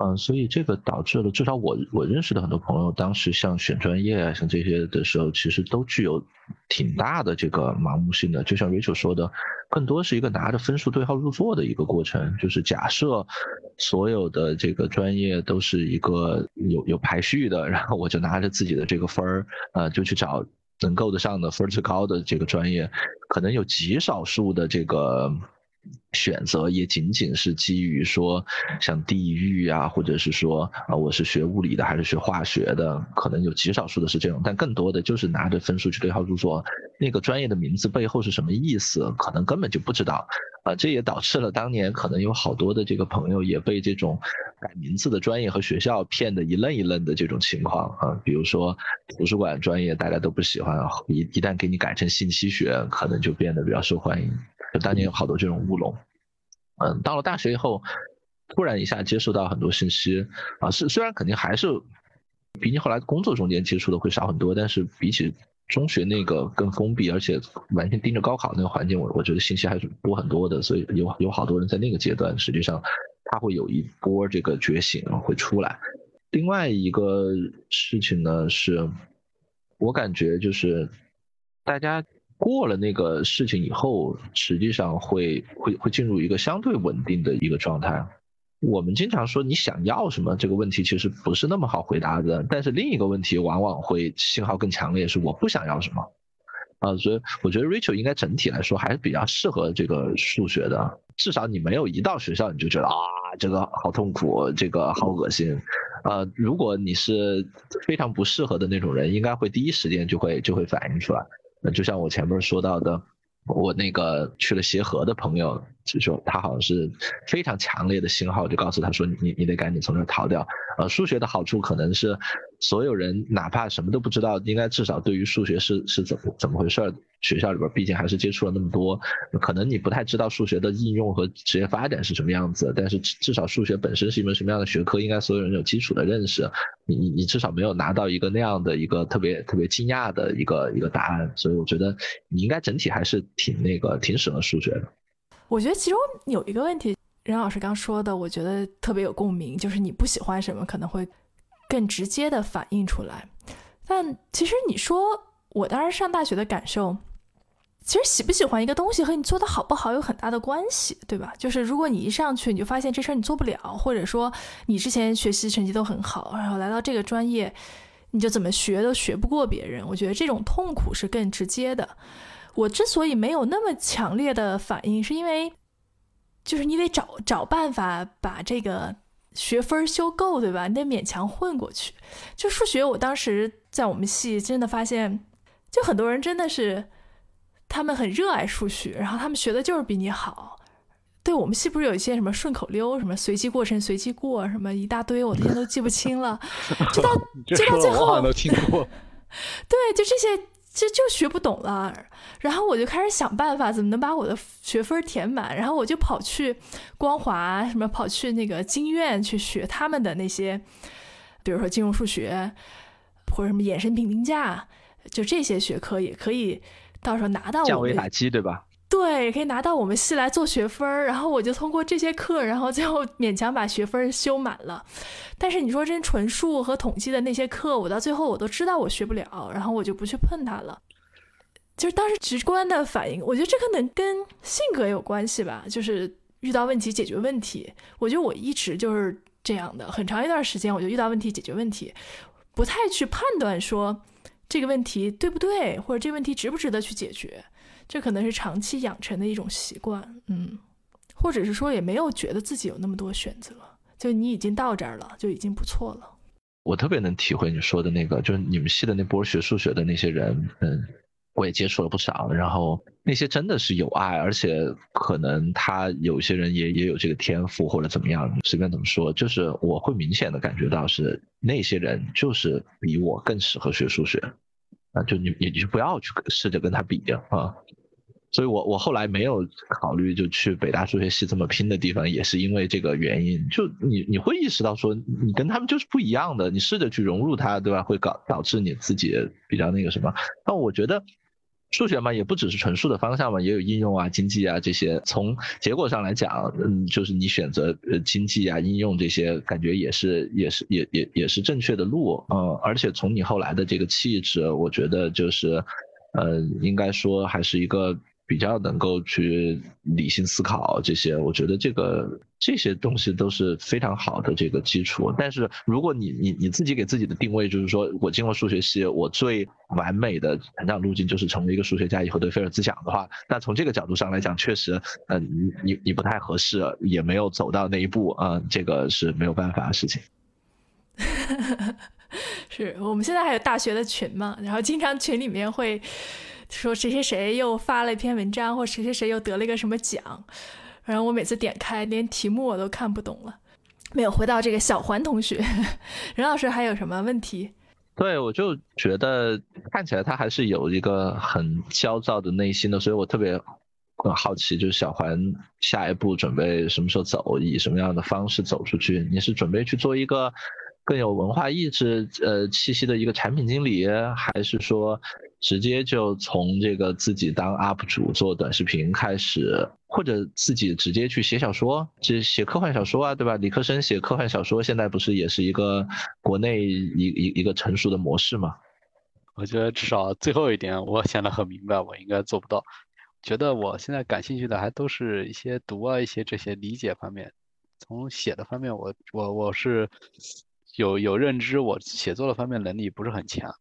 嗯，所以这个导致了至少我我认识的很多朋友，当时像选专业啊，像这些的时候，其实都具有挺大的这个盲目性的。就像 Rachel 说的。更多是一个拿着分数对号入座的一个过程，就是假设所有的这个专业都是一个有有排序的，然后我就拿着自己的这个分儿，呃，就去找能够得上的分儿最高的这个专业，可能有极少数的这个。选择也仅仅是基于说像地域啊，或者是说啊我是学物理的还是学化学的，可能有极少数的是这种，但更多的就是拿着分数去对号入座，那个专业的名字背后是什么意思，可能根本就不知道，啊，这也导致了当年可能有好多的这个朋友也被这种改名字的专业和学校骗得一愣一愣的这种情况啊，比如说图书馆专业大家都不喜欢，一一旦给你改成信息学，可能就变得比较受欢迎。就当年有好多这种乌龙，嗯，到了大学以后，突然一下接触到很多信息啊，是虽然肯定还是比你后来工作中间接触的会少很多，但是比起中学那个更封闭，而且完全盯着高考那个环境，我我觉得信息还是多很多的，所以有有好多人在那个阶段，实际上他会有一波这个觉醒会出来。另外一个事情呢，是我感觉就是大家。过了那个事情以后，实际上会会会进入一个相对稳定的一个状态。我们经常说你想要什么这个问题其实不是那么好回答的，但是另一个问题往往会信号更强烈，是我不想要什么啊。所以我觉得 Rachel 应该整体来说还是比较适合这个数学的，至少你没有一到学校你就觉得啊这个好痛苦，这个好恶心。呃，如果你是非常不适合的那种人，应该会第一时间就会就会反映出来。那就像我前面说到的，我那个去了协和的朋友，就说他好像是非常强烈的信号，就告诉他说你你得赶紧从这逃掉。呃，数学的好处可能是所有人哪怕什么都不知道，应该至少对于数学是是怎么怎么回事儿。学校里边毕竟还是接触了那么多，可能你不太知道数学的应用和职业发展是什么样子，但是至少数学本身是一门什么样的学科，应该所有人有基础的认识。你你你至少没有拿到一个那样的一个特别特别惊讶的一个一个答案，所以我觉得你应该整体还是挺那个挺喜欢数学的。我觉得其中有一个问题，任老师刚说的，我觉得特别有共鸣，就是你不喜欢什么可能会更直接的反映出来。但其实你说我当时上大学的感受。其实喜不喜欢一个东西和你做的好不好有很大的关系，对吧？就是如果你一上去你就发现这事儿你做不了，或者说你之前学习成绩都很好，然后来到这个专业，你就怎么学都学不过别人。我觉得这种痛苦是更直接的。我之所以没有那么强烈的反应，是因为就是你得找找办法把这个学分修够，对吧？你得勉强混过去。就数学，我当时在我们系真的发现，就很多人真的是。他们很热爱数学，然后他们学的就是比你好。对我们系不是有一些什么顺口溜，什么随机过程随机过，什么一大堆，我现在都记不清了。就到就到最后，都听过。对，就这些，就就学不懂了。然后我就开始想办法，怎么能把我的学分填满。然后我就跑去光华，什么跑去那个经院去学他们的那些，比如说金融数学，或者什么衍生品定价，就这些学科也可以。到时候拿到降维打击，对吧？对，可以拿到我们系来做学分儿，然后我就通过这些课，然后最后勉强把学分修满了。但是你说真纯数和统计的那些课，我到最后我都知道我学不了，然后我就不去碰它了。就是当时直观的反应，我觉得这可能跟性格有关系吧。就是遇到问题解决问题，我觉得我一直就是这样的，很长一段时间我就遇到问题解决问题，不太去判断说。这个问题对不对，或者这个问题值不值得去解决，这可能是长期养成的一种习惯，嗯，或者是说也没有觉得自己有那么多选择，就你已经到这儿了，就已经不错了。我特别能体会你说的那个，就是你们系的那波学数学的那些人，嗯，我也接触了不少，然后那些真的是有爱，而且可能他有些人也也有这个天赋或者怎么样，随便怎么说，就是我会明显的感觉到是那些人就是比我更适合学数学。啊，就你，你就不要去试着跟他比啊。所以我我后来没有考虑就去北大数学系这么拼的地方，也是因为这个原因。就你你会意识到说，你跟他们就是不一样的，你试着去融入他，对吧？会搞导致你自己比较那个什么。但我觉得。数学嘛，也不只是纯数的方向嘛，也有应用啊、经济啊这些。从结果上来讲，嗯，就是你选择呃经济啊、应用这些，感觉也是也是也也也是正确的路，嗯。而且从你后来的这个气质，我觉得就是，呃，应该说还是一个。比较能够去理性思考这些，我觉得这个这些东西都是非常好的这个基础。但是如果你你你自己给自己的定位就是说我进了数学系，我最完美的成长路径就是成为一个数学家，以后对菲尔兹奖的话，那从这个角度上来讲，确实，嗯，你你你不太合适，也没有走到那一步啊，这个是没有办法的事情。是我们现在还有大学的群嘛，然后经常群里面会。说谁谁谁又发了一篇文章，或谁谁谁又得了一个什么奖，然后我每次点开，连题目我都看不懂了。没有回到这个小环同学，任老师还有什么问题？对，我就觉得看起来他还是有一个很焦躁的内心的，所以我特别很好奇，就是小环下一步准备什么时候走，以什么样的方式走出去？你是准备去做一个更有文化意志呃气息的一个产品经理，还是说？直接就从这个自己当 UP 主做短视频开始，或者自己直接去写小说，就写科幻小说啊，对吧？理科生写科幻小说，现在不是也是一个国内一一一个成熟的模式吗？我觉得至少最后一点，我想得很明白，我应该做不到。觉得我现在感兴趣的还都是一些读啊，一些这些理解方面。从写的方面，我我我是有有认知，我写作的方面能力不是很强。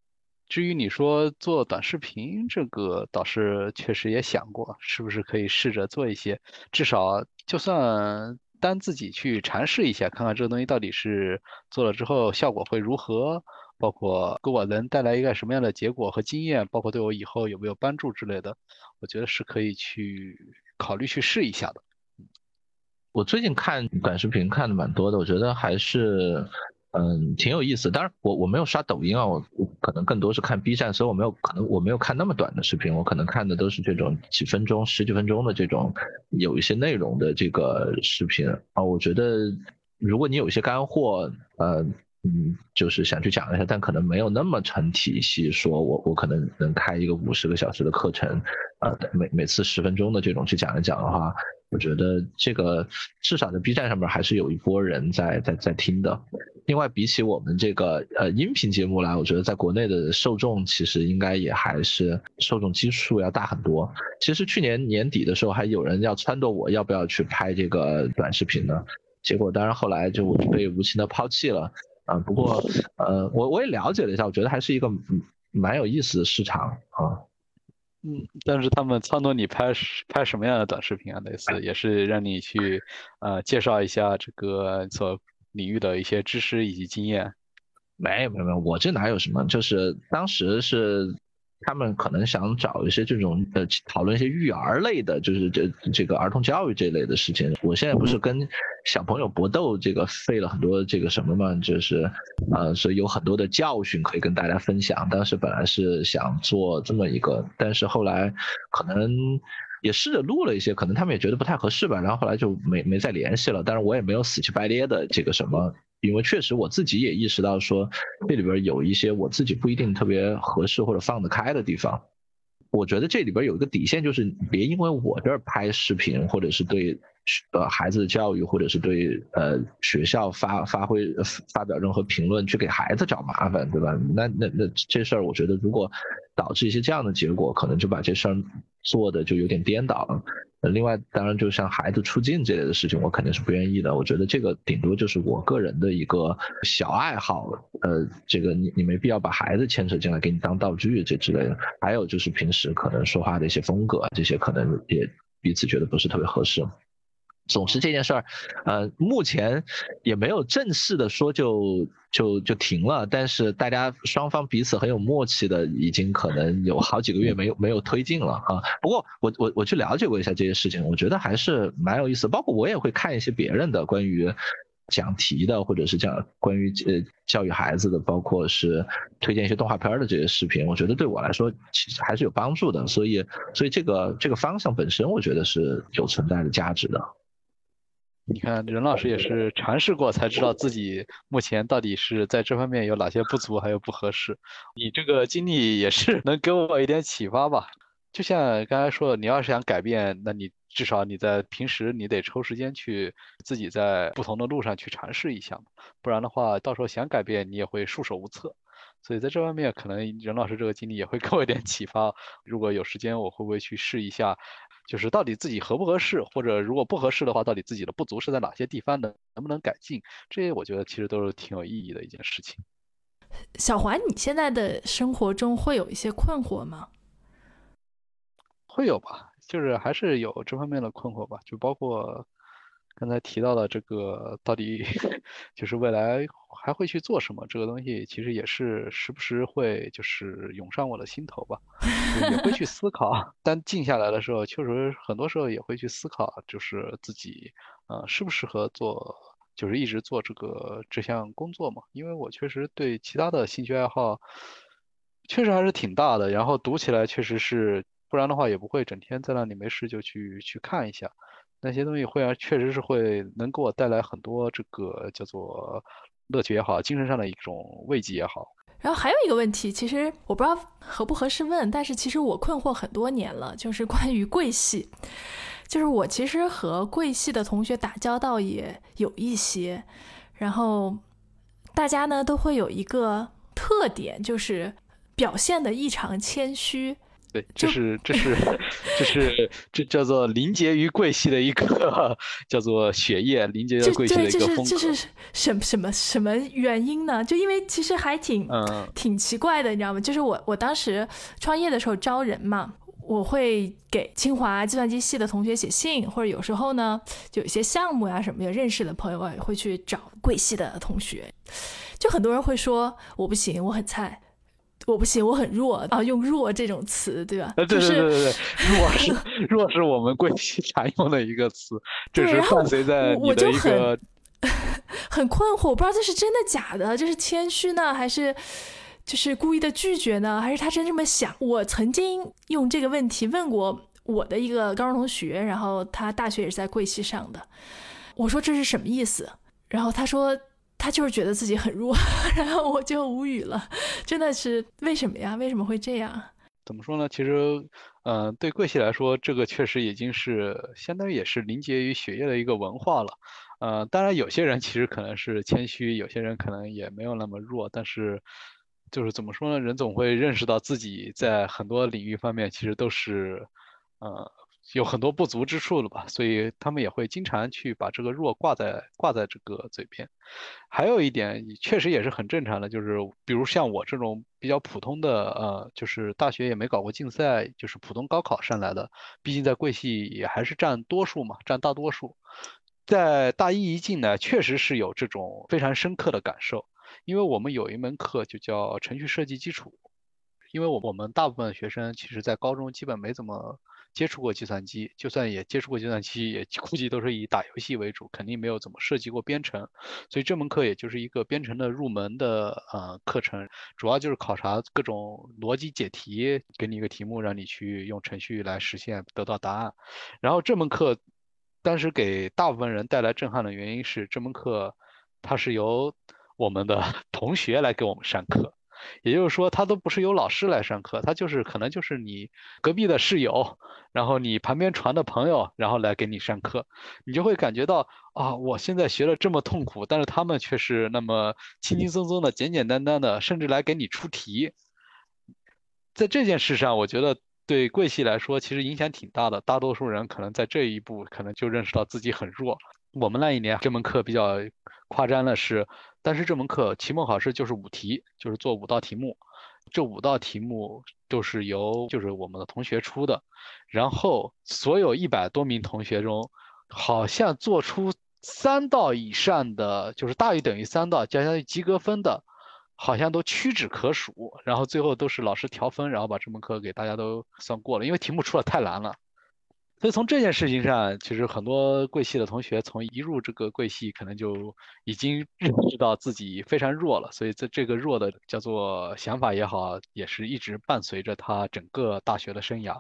至于你说做短视频这个，倒是确实也想过，是不是可以试着做一些，至少就算单自己去尝试一下，看看这个东西到底是做了之后效果会如何，包括给我能带来一个什么样的结果和经验，包括对我以后有没有帮助之类的，我觉得是可以去考虑去试一下的。我最近看短视频看的蛮多的，我觉得还是。嗯，挺有意思。当然，我我没有刷抖音啊，我我可能更多是看 B 站，所以我没有可能我没有看那么短的视频，我可能看的都是这种几分钟、十几分钟的这种有一些内容的这个视频啊。我觉得如果你有一些干货，呃。嗯，就是想去讲一下，但可能没有那么成体系。说我我可能能开一个五十个小时的课程，呃，每每次十分钟的这种去讲一讲的话，我觉得这个至少在 B 站上面还是有一波人在在在听的。另外，比起我们这个呃音频节目来，我觉得在国内的受众其实应该也还是受众基数要大很多。其实去年年底的时候，还有人要撺掇我要不要去拍这个短视频呢，结果当然后来就被无情的抛弃了。啊，不过，呃，我我也了解了一下，我觉得还是一个蛮有意思的市场啊。嗯，但是他们撺掇你拍拍什么样的短视频啊？类似也是让你去呃介绍一下这个所领域的一些知识以及经验。没有没有没有，我这哪有什么？就是当时是。他们可能想找一些这种呃讨论一些育儿类的，就是这这个儿童教育这类的事情。我现在不是跟小朋友搏斗，这个费了很多这个什么嘛，就是呃，所以有很多的教训可以跟大家分享。当时本来是想做这么一个，但是后来可能也试着录了一些，可能他们也觉得不太合适吧，然后后来就没没再联系了。但是我也没有死乞白咧的这个什么。因为确实我自己也意识到说，这里边有一些我自己不一定特别合适或者放得开的地方。我觉得这里边有一个底线，就是别因为我这儿拍视频，或者是对呃孩子的教育，或者是对呃学校发发挥发表任何评论，去给孩子找麻烦，对吧？那那那这事儿，我觉得如果导致一些这样的结果，可能就把这事儿做的就有点颠倒了。另外，当然就像孩子出镜这类的事情，我肯定是不愿意的。我觉得这个顶多就是我个人的一个小爱好，呃，这个你你没必要把孩子牵扯进来，给你当道具这之类的。还有就是平时可能说话的一些风格，这些可能也彼此觉得不是特别合适。总之这件事儿，呃，目前也没有正式的说就就就停了，但是大家双方彼此很有默契的，已经可能有好几个月没有没有推进了啊。不过我我我去了解过一下这些事情，我觉得还是蛮有意思。包括我也会看一些别人的关于讲题的，或者是讲关于呃教育孩子的，包括是推荐一些动画片的这些视频，我觉得对我来说其实还是有帮助的。所以所以这个这个方向本身，我觉得是有存在的价值的。你看，任老师也是尝试过才知道自己目前到底是在这方面有哪些不足，还有不合适。你这个经历也是 能给我一点启发吧？就像刚才说的，你要是想改变，那你至少你在平时你得抽时间去自己在不同的路上去尝试一下，不然的话，到时候想改变你也会束手无策。所以在这方面，可能任老师这个经历也会 给我一点启发。如果有时间，我会不会去试一下？就是到底自己合不合适，或者如果不合适的话，到底自己的不足是在哪些地方的，能不能改进？这些我觉得其实都是挺有意义的一件事情。小环，你现在的生活中会有一些困惑吗？会有吧，就是还是有这方面的困惑吧，就包括。刚才提到的这个，到底 就是未来还会去做什么？这个东西其实也是时不时会就是涌上我的心头吧，也会去思考。但静下来的时候，确实很多时候也会去思考，就是自己呃适不适合做，就是一直做这个这项工作嘛？因为我确实对其他的兴趣爱好确实还是挺大的，然后读起来确实是，不然的话也不会整天在那里没事就去去看一下。那些东西会啊，确实是会能给我带来很多这个叫做乐趣也好，精神上的一种慰藉也好。然后还有一个问题，其实我不知道合不合适问，但是其实我困惑很多年了，就是关于贵系，就是我其实和贵系的同学打交道也有一些，然后大家呢都会有一个特点，就是表现的异常谦虚。对，这是这是 这是这叫做凝结于贵系的一个 叫做血液凝结于贵系的一个风格。这是什什么什么原因呢？就因为其实还挺挺奇怪的，你知道吗？就是我我当时创业的时候招人嘛，我会给清华计算机系的同学写信，或者有时候呢，就有些项目呀什么的，认识的朋友啊会去找贵系的同学，就很多人会说我不行，我很菜。我不行，我很弱啊！用“弱”这种词，对吧？对对对对对，弱是弱是我们贵系常用的一个词，就是伴随在你的一个 很困惑，我不知道这是真的假的，这是谦虚呢，还是就是故意的拒绝呢，还是他真这么想？我曾经用这个问题问过我的一个高中同学，然后他大学也是在贵系上的，我说这是什么意思？然后他说他就是觉得自己很弱，然后我就无语了，真的是为什么呀？为什么会这样？怎么说呢？其实，嗯，对贵系来说，这个确实已经是相当于也是凝结于血液的一个文化了。呃，当然有些人其实可能是谦虚，有些人可能也没有那么弱，但是就是怎么说呢？人总会认识到自己在很多领域方面其实都是，呃。有很多不足之处了吧，所以他们也会经常去把这个弱挂在挂在这个嘴边。还有一点，确实也是很正常的，就是比如像我这种比较普通的，呃，就是大学也没搞过竞赛，就是普通高考上来的，毕竟在贵系也还是占多数嘛，占大多数。在大一一进来，确实是有这种非常深刻的感受，因为我们有一门课就叫程序设计基础，因为我我们大部分学生其实在高中基本没怎么。接触过计算机，就算也接触过计算机，也 估计都是以打游戏为主，肯定没有怎么涉及过编程。所以这门课也就是一个编程的入门的呃课程，主要就是考察各种逻辑解题，给你一个题目，让你去用程序来实现得到答案。然后这门课当时给大部分人带来震撼的原因是，这门课它是由我们的 同学来给我们上课。也就是说，他都不是由老师来上课，他就是可能就是你隔壁的室友，然后你旁边传的朋友，然后来给你上课，你就会感觉到啊，我现在学的这么痛苦，但是他们却是那么轻轻松松的、简简单单的，甚至来给你出题。在这件事上，我觉得对贵系来说其实影响挺大的。大多数人可能在这一步可能就认识到自己很弱。我们那一年这门课比较夸张的是。但是这门课期末考试就是五题，就是做五道题目，这五道题目都是由就是我们的同学出的，然后所有一百多名同学中，好像做出三道以上的，就是大于等于三道，加相当于及格分的，好像都屈指可数，然后最后都是老师调分，然后把这门课给大家都算过了，因为题目出的太难了。所以从这件事情上，其实很多贵系的同学从一入这个贵系，可能就已经认识到自己非常弱了。所以在这个弱的叫做想法也好，也是一直伴随着他整个大学的生涯。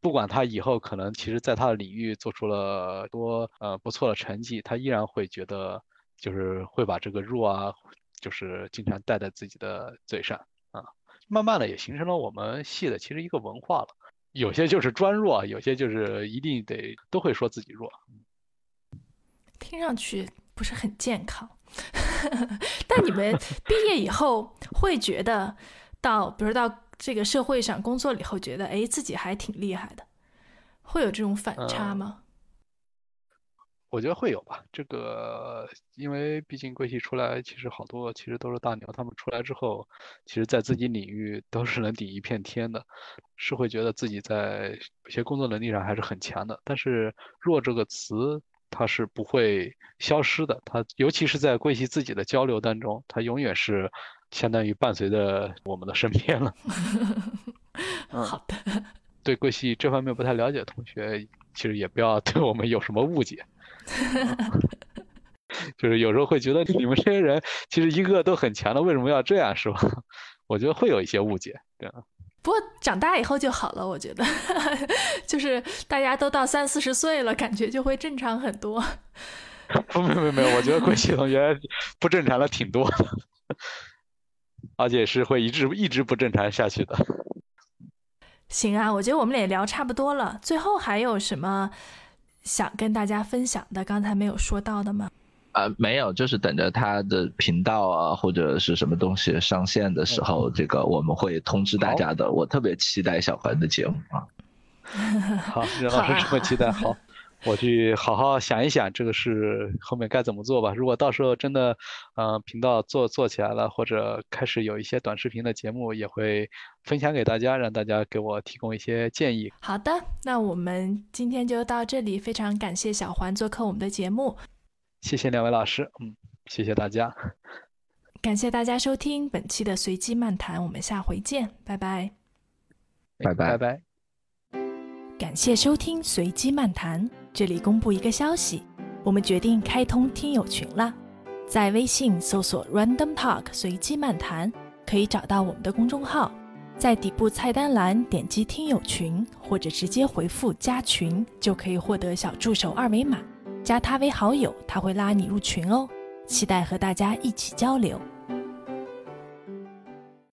不管他以后可能其实在他的领域做出了多呃不错的成绩，他依然会觉得就是会把这个弱啊，就是经常带在自己的嘴上啊。慢慢的也形成了我们系的其实一个文化了。有些就是专弱，有些就是一定得都会说自己弱，听上去不是很健康。但你们 毕业以后会觉得，到比如到这个社会上工作了以后，觉得哎自己还挺厉害的，会有这种反差吗？我觉得会有吧，这个因为毕竟贵系出来，其实好多其实都是大牛，他们出来之后，其实在自己领域都是能顶一片天的，是会觉得自己在有些工作能力上还是很强的。但是弱这个词它是不会消失的，它尤其是在贵系自己的交流当中，它永远是相当于伴随着我们的身边了。好的，对贵系这方面不太了解的同学，其实也不要对我们有什么误解。就是有时候会觉得你们这些人其实一个个都很强的，为什么要这样，是吧？我觉得会有一些误解，对不过长大以后就好了，我觉得，就是大家都到三四十岁了，感觉就会正常很多。不，没有没有，我觉得桂系同学不正常的挺多的，而且是会一直一直不正常下去的。行啊，我觉得我们也聊差不多了，最后还有什么？想跟大家分享的，刚才没有说到的吗？啊，没有，就是等着他的频道啊，或者是什么东西上线的时候，这个我们会通知大家的。我特别期待小环的节目啊。好，任老师这么期待，好。我去好好想一想，这个事后面该怎么做吧。如果到时候真的，嗯，频道做做起来了，或者开始有一些短视频的节目，也会分享给大家，让大家给我提供一些建议。好的，那我们今天就到这里，非常感谢小环做客我们的节目。谢谢两位老师，嗯，谢谢大家。感谢大家收听本期的随机漫谈，我们下回见，拜拜。拜拜拜拜。感谢收听随机漫谈。这里公布一个消息，我们决定开通听友群了。在微信搜索 Random Talk 随机漫谈，可以找到我们的公众号，在底部菜单栏点击听友群，或者直接回复加群，就可以获得小助手二维码，加他为好友，他会拉你入群哦。期待和大家一起交流。